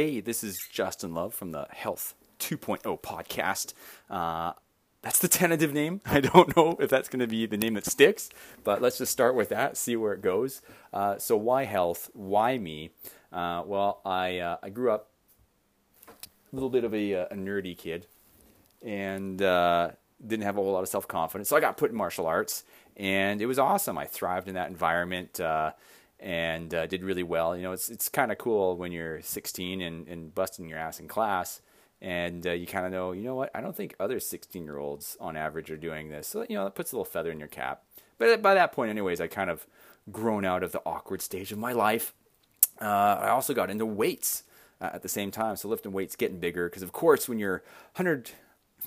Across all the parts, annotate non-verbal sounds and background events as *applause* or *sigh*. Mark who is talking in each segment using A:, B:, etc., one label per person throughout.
A: Hey, this is Justin Love from the Health 2.0 podcast. Uh, that's the tentative name. *laughs* I don't know if that's going to be the name that sticks, but let's just start with that, see where it goes. Uh, so, why health? Why me? Uh, well, I uh, I grew up a little bit of a, uh, a nerdy kid, and uh, didn't have a whole lot of self confidence. So I got put in martial arts, and it was awesome. I thrived in that environment. Uh, and uh, did really well. You know, it's it's kind of cool when you're 16 and, and busting your ass in class, and uh, you kind of know, you know what? I don't think other 16 year olds on average are doing this. So you know, that puts a little feather in your cap. But by that point, anyways, I kind of grown out of the awkward stage of my life. Uh, I also got into weights uh, at the same time, so lifting weights, getting bigger. Because of course, when you're 100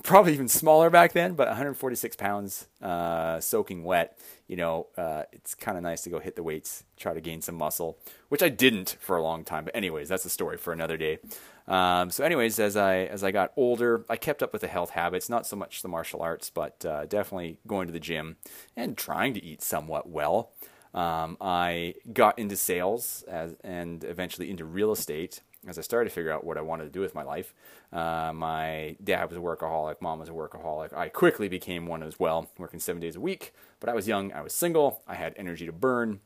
A: probably even smaller back then, but 146 pounds uh, soaking wet. You know, uh, it's kind of nice to go hit the weights, try to gain some muscle, which I didn't for a long time. But anyways, that's a story for another day. Um, so, anyways, as I as I got older, I kept up with the health habits, not so much the martial arts, but uh, definitely going to the gym and trying to eat somewhat well. Um, I got into sales as, and eventually into real estate as I started to figure out what I wanted to do with my life. Uh, my dad was a workaholic, mom was a workaholic. I quickly became one as well, working seven days a week. But I was young, I was single, I had energy to burn.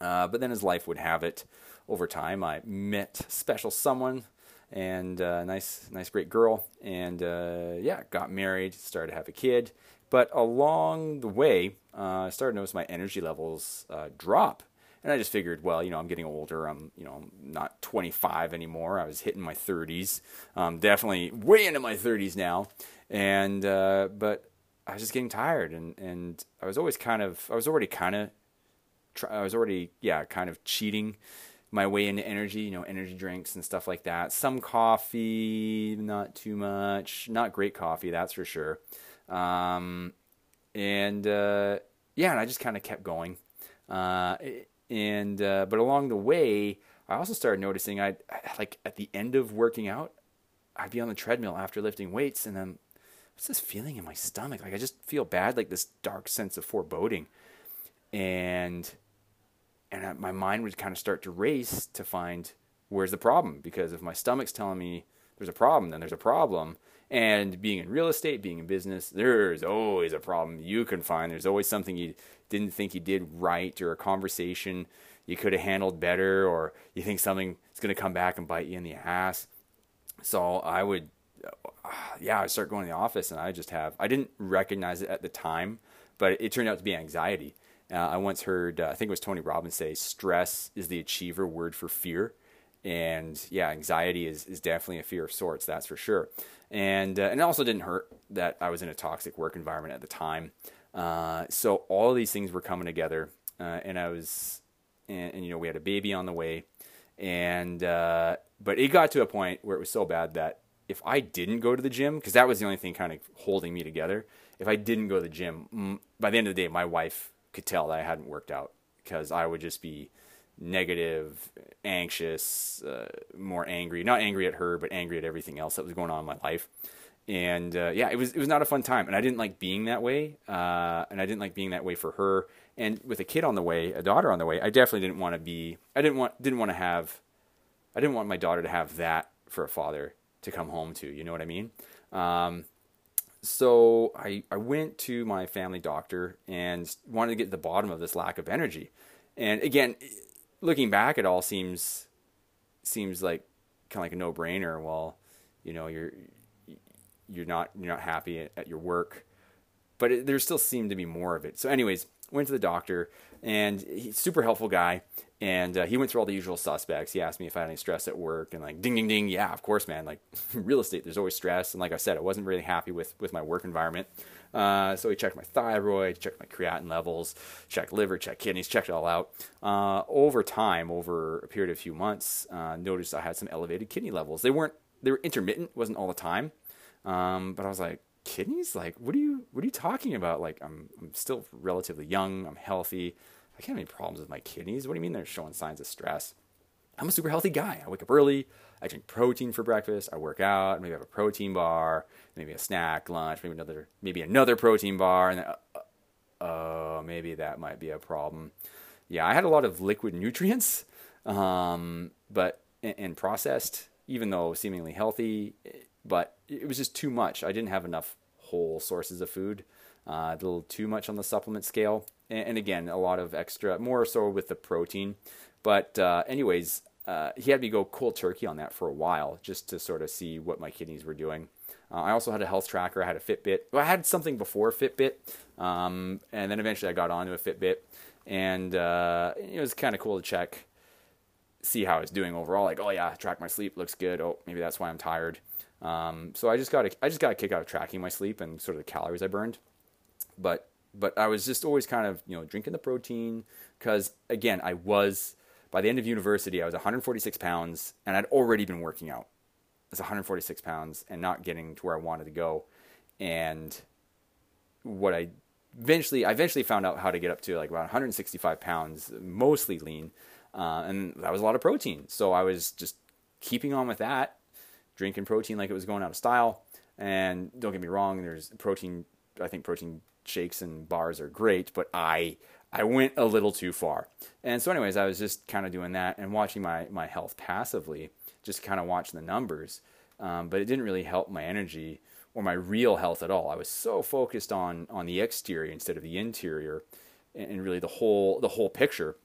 A: Uh, but then, as life would have it, over time, I met special someone and a uh, nice, nice, great girl, and uh, yeah, got married, started to have a kid. But along the way, uh, I started to notice my energy levels uh, drop and I just figured, well, you know, I'm getting older. I'm, you know, I'm not 25 anymore. I was hitting my 30s. Um, definitely way into my 30s now. And, uh, but I was just getting tired. And, and I was always kind of, I was already kind of, I was already, yeah, kind of cheating my way into energy, you know, energy drinks and stuff like that. Some coffee, not too much. Not great coffee, that's for sure. Um, and, uh, yeah, and I just kind of kept going. Uh, and uh, but along the way, I also started noticing I like at the end of working out, I'd be on the treadmill after lifting weights, and then what's this feeling in my stomach? Like I just feel bad, like this dark sense of foreboding, and and I, my mind would kind of start to race to find where's the problem because if my stomach's telling me there's a problem, then there's a problem. And being in real estate, being in business, there's always a problem you can find. There's always something you didn't think you did right or a conversation you could have handled better or you think something is going to come back and bite you in the ass. So I would, yeah, I start going to the office and I just have, I didn't recognize it at the time, but it turned out to be anxiety. Uh, I once heard, uh, I think it was Tony Robbins say, stress is the achiever word for fear. And yeah, anxiety is, is definitely a fear of sorts, that's for sure. And, uh, and it also didn't hurt that I was in a toxic work environment at the time. Uh, so all these things were coming together, uh, and I was, and, and, you know, we had a baby on the way, and uh, but it got to a point where it was so bad that if I didn't go to the gym, because that was the only thing kind of holding me together, if I didn't go to the gym, by the end of the day, my wife could tell that I hadn't worked out because I would just be negative, anxious, uh, more angry. Not angry at her, but angry at everything else that was going on in my life and uh, yeah, it was it was not a fun time, and I didn't like being that way, uh, and I didn't like being that way for her. And with a kid on the way, a daughter on the way, I definitely didn't want to be. I didn't want didn't want to have. I didn't want my daughter to have that for a father to come home to. You know what I mean? Um, so I I went to my family doctor and wanted to get to the bottom of this lack of energy. And again, looking back, it all seems seems like kind of like a no brainer. Well, you know, you're you're not you're not happy at, at your work, but it, there still seemed to be more of it. So, anyways, went to the doctor, and he's super helpful guy. And uh, he went through all the usual suspects. He asked me if I had any stress at work, and like, ding, ding, ding, yeah, of course, man. Like, *laughs* real estate, there's always stress. And like I said, I wasn't really happy with with my work environment. Uh, so he checked my thyroid, checked my creatinine levels, checked liver, checked kidneys, checked it all out. Uh, over time, over a period of a few months, uh, noticed I had some elevated kidney levels. They weren't they were intermittent, wasn't all the time. Um, but I was like, kidneys? Like, what are you what are you talking about? Like, I'm I'm still relatively young. I'm healthy. I can't have any problems with my kidneys. What do you mean they're showing signs of stress? I'm a super healthy guy. I wake up early. I drink protein for breakfast. I work out. Maybe I have a protein bar. Maybe a snack, lunch. Maybe another maybe another protein bar. And then, uh, uh, maybe that might be a problem. Yeah, I had a lot of liquid nutrients, *laughs* um, but and processed even though seemingly healthy, but it was just too much. I didn't have enough whole sources of food, uh, a little too much on the supplement scale, and, and, again, a lot of extra, more so with the protein. But uh, anyways, uh, he had me go cold turkey on that for a while just to sort of see what my kidneys were doing. Uh, I also had a health tracker. I had a Fitbit. Well, I had something before Fitbit, um, and then eventually I got onto a Fitbit, and uh, it was kind of cool to check, see how I was doing overall. Like, oh yeah, track my sleep looks good. Oh, maybe that's why I'm tired. Um, so I just got a, I just got a kick out of tracking my sleep and sort of the calories I burned. But but I was just always kind of you know drinking the protein because again I was by the end of university I was 146 pounds and I'd already been working out. I was 146 pounds and not getting to where I wanted to go. And what I eventually I eventually found out how to get up to like about 165 pounds, mostly lean, uh, and that was a lot of protein. So I was just keeping on with that drinking protein like it was going out of style. And don't get me wrong, there's protein. I think protein shakes and bars are great, but I I went a little too far. And so, anyways, I was just kind of doing that and watching my my health passively, just kind of watching the numbers. Um, but it didn't really help my energy or my real health at all. I was so focused on on the exterior instead of the interior, and, and really the whole the whole picture.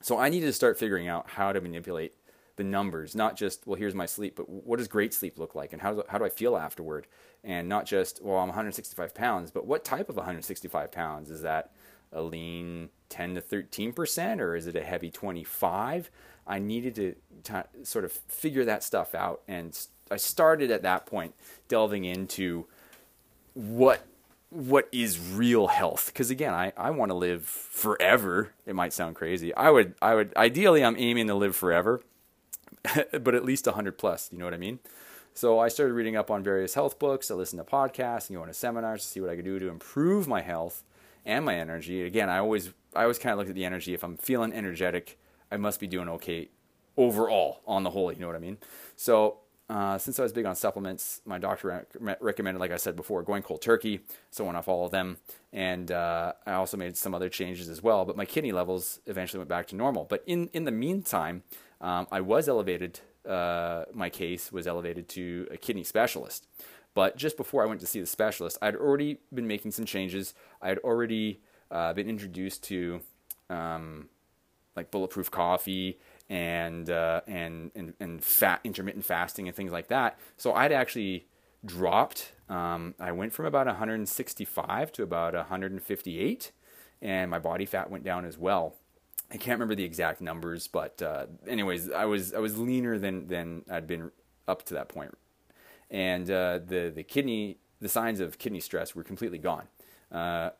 A: So I needed to start figuring out how to manipulate the numbers, not just, well, here's my sleep, but what does great sleep look like? And how do, how do I feel afterward? And not just, well, I'm 165 pounds, but what type of 165 pounds? Is that a lean 10 to 13%, or is it a heavy 25? I needed to t- sort of figure that stuff out. And I started at that point delving into what what is real health because again i, I want to live forever it might sound crazy i would i would ideally i'm aiming to live forever *laughs* but at least 100 plus. You know what I mean? So I started reading up on various health books. I listened to podcasts and going to seminars to see what I could do to improve my health and my energy. Again, I always I always kind of look at the energy. If I'm feeling energetic, I must be doing okay overall on the whole. You know what I mean? So uh, since I was big on supplements, my doctor re- recommended, like I said before, going cold turkey. So I went off all of them, and uh, I also made some other changes as well. But my kidney levels eventually went back to normal. But in in the meantime, um, I was elevated, uh, my case was elevated to a kidney specialist. But just before I went to see the specialist, I'd already been making some changes. I had already uh, been introduced to um, like bulletproof coffee and, uh, and and and fat intermittent fasting and things like that. So I'd actually dropped. Um, I went from about 165 to about 158, and my body fat went down as well. I can't remember the exact numbers, but uh, anyways, I was I was leaner than than I'd been up to that point, and uh, the the kidney the signs of kidney stress were completely gone, uh,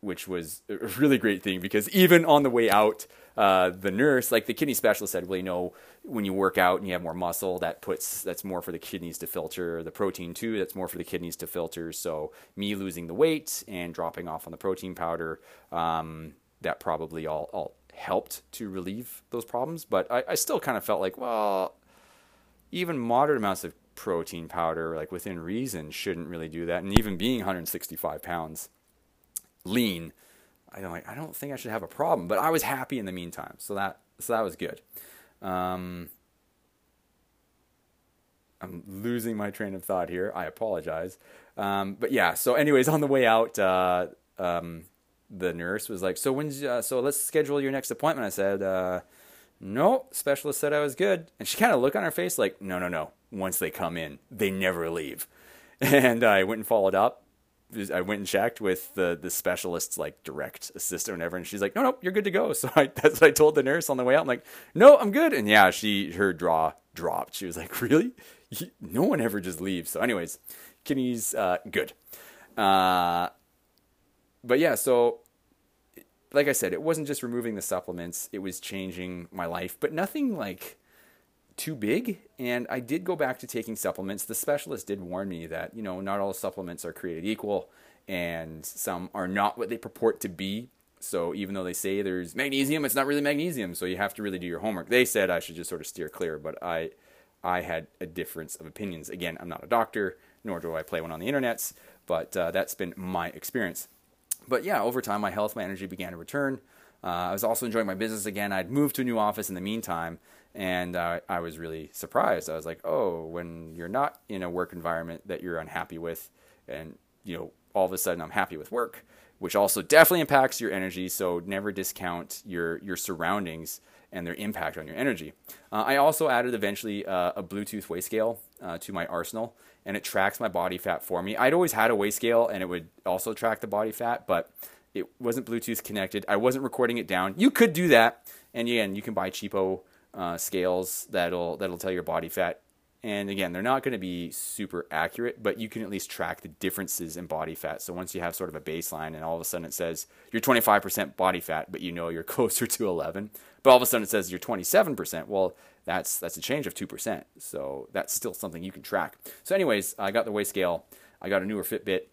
A: which was a really great thing because even on the way out, uh, the nurse, like the kidney specialist, said, "Well, you know, when you work out and you have more muscle, that puts that's more for the kidneys to filter the protein too. That's more for the kidneys to filter. So me losing the weight and dropping off on the protein powder." Um, that probably all, all helped to relieve those problems. But I, I still kind of felt like, well, even moderate amounts of protein powder, like within reason, shouldn't really do that. And even being 165 pounds lean, I don't like, I don't think I should have a problem. But I was happy in the meantime, so that so that was good. Um, I'm losing my train of thought here. I apologize. Um, but yeah, so anyways, *laughs* on the way out, uh, um, the nurse was like, "So when's uh, so let's schedule your next appointment." I said, uh, "No, specialist said I was good." And she kind of looked on her face like, "No, no, no. Once they come in, they never leave." *laughs* And I went and followed up. I went and checked with the the specialist's like direct assistant or whatever, and she's like, "No, no, you're good to go." *laughs* So I, that's what I told the nurse on the way out. I'm like, "No, I'm good." And yeah, she her draw dropped. She was like, *laughs* "Really? No one ever just leaves." So, anyways, kidneys uh, good. Uh, but yeah, so like I said, it wasn't just removing the supplements, it was changing my life, but nothing like too big. And I did go back to taking supplements. The specialist did warn me that, you know, not all supplements are created equal and some are not what they purport to be. So even though they say there's magnesium, it's not really magnesium. So you have to really do your homework. They said I should just sort of steer clear, but I I had a difference of opinions. Again, I'm not a doctor, nor do I play one on the internets, but uh, that's been my experience but yeah, over time, my health, my energy began to return. Uh, I was also enjoying my business again. I'd moved to a new office in the meantime, And uh, I was really surprised. I was like, oh, when you're not in a work environment that you're unhappy with, and you know, all of a sudden I'm happy with work, which also definitely impacts your energy. So never discount your your surroundings and their impact on your energy. Uh, I also added eventually uh, a Bluetooth weigh scale uh, to my arsenal, and it tracks my body fat for me. I'd always had a weigh scale, and it would also track the body fat, but it wasn't Bluetooth connected. I wasn't recording it down. You could do that, and again, you can buy cheapo uh, scales that'll that'll tell your body fat. And again, they're not going to be super accurate, but you can at least track the differences in body fat. So once you have sort of a baseline, and all of a sudden it says you're 25% body fat, but you know you're *laughs* closer to 11, but all of a sudden it says you're 27%. Well, that's that's a change of two percent. So that's still something you can track. So, anyways, I got the weigh scale. I got a newer Fitbit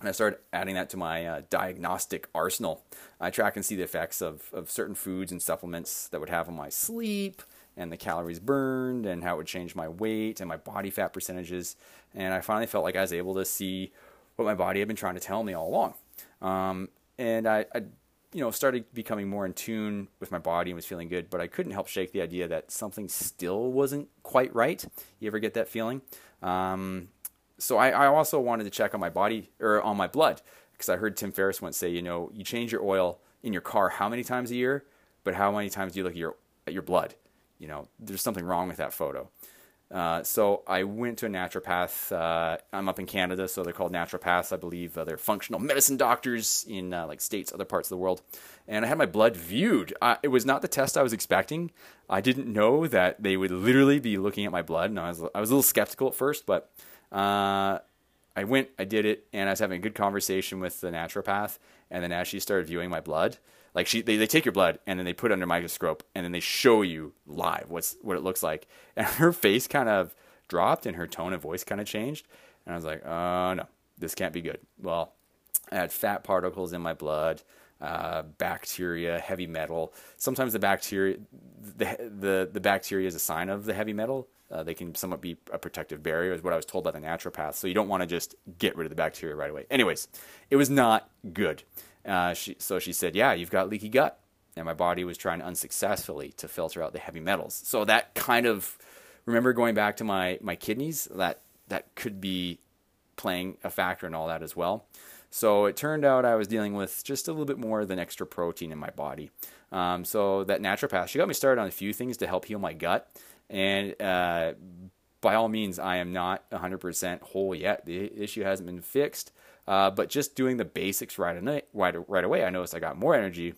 A: and I started adding that to my uh, diagnostic arsenal. I track and see the effects of, of certain foods and supplements that would have on my sleep and the calories burned and how it would change my weight and my body fat percentages. And I finally felt like I was able to see what my body had been trying to tell me all along. Um, and I, I, you know, started becoming more in tune with my body and was feeling good, but I couldn't help shake the idea that something still wasn't quite right. You ever get that feeling? Um, so I, I also wanted to check on my body or on my blood because I heard Tim Ferriss once say, you know, you change your oil in your car how many times a year, but how many times do you look at your at your blood? You know, there's something wrong with that photo. Uh, so I went to a naturopath. Uh, I'm up in Canada, so they're called naturopaths. I believe uh, they're functional medicine doctors in uh, like states, other parts of the world. And I had my blood viewed. It was not the test I was expecting. I didn't know that they would literally be looking at my blood, and I was I was a little skeptical at first, but uh, I went, I did it, and I was having a good conversation with the naturopath. And then as she started viewing my blood, like she, they, they take your blood and then they put it under microscope and then they show you live what's what it looks like. *laughs* And her face kind of dropped and her tone of voice kind of changed. And I was like, oh no, this can't be good. Well, I had fat particles in my blood, uh, bacteria, heavy metal. Sometimes the bacteria, the, the the bacteria is a sign of the heavy metal. Uh, they can somewhat be a protective barrier, is what I was told by the naturopath. So you don't want to just get rid of the bacteria right away. Anyways, it was not good. Uh, she, so she said, "Yeah, you've got leaky gut," and my body was trying unsuccessfully to filter out the heavy metals. So that kind of remember going back to my my kidneys. That that could be playing a factor in all that as well. So it turned out I was dealing with just a little bit more than extra protein in my body. Um, so that naturopath, she got me started on a few things to help heal my gut. And uh, by all means, I am not 100% whole yet. The issue hasn't been fixed. Uh, but just doing the basics right, right, right away, I noticed I got more energy,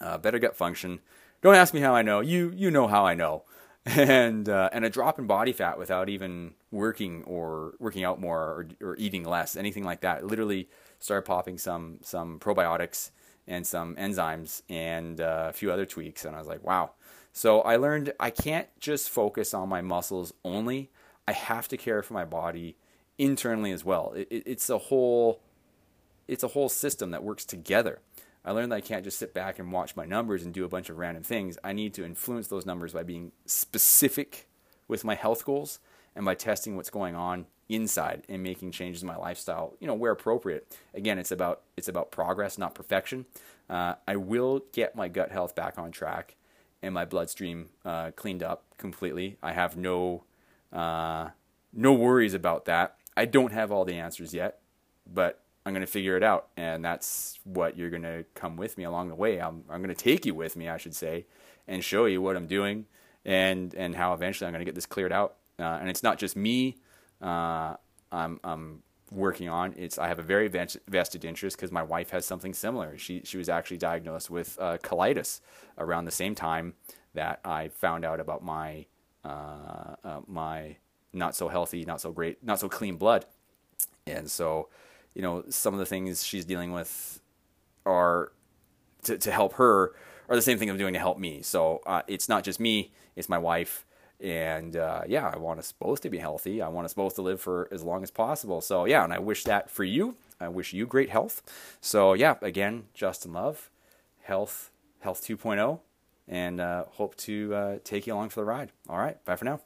A: uh, better gut function. Don't ask me how I know. You you know how I know. *laughs* And uh, and a drop in body fat without even working or working out more or, or eating less, anything like that. Literally started popping some some probiotics and some enzymes and uh, a few other tweaks, and I was like, wow, so I learned I can't just focus on my muscles only. I have to care for my body internally as well. It, it, it's a whole it's a whole system that works together. I learned that I can't just sit back and watch my numbers and do a bunch of random things. I need to influence those numbers by being specific with my health goals and by testing what's going on inside and making changes in my lifestyle, you know, where appropriate. Again, it's about it's about progress, not perfection. Uh, I will get my gut health back on track and my bloodstream uh, cleaned up completely. I have no uh, no worries about that. I don't have all the answers yet, but I'm going to figure it out, and that's what you're going to come with me along the way. I'm I'm going to take you with me, I should say, and show you what I'm doing and and how eventually I'm going to get this cleared out. Uh, and it's not just me. Uh, I'm I'm working on. It's I have a very vested interest because my wife has something similar. She she was actually diagnosed with uh, colitis around the same time that I found out about my uh, uh, my not so healthy, not so great, not so clean blood. And so, you know, some of the things she's dealing with are to to help her are the same thing I'm doing to help me. So uh, it's not just me; it's my wife and uh, yeah, I want us both to be healthy. I want us both to live for as long as possible. So yeah, and I wish that for you. I wish you great health. So yeah, again, Justin Love, Health Health 2.0, and uh, hope to uh, take you along for the ride. All right, bye for now.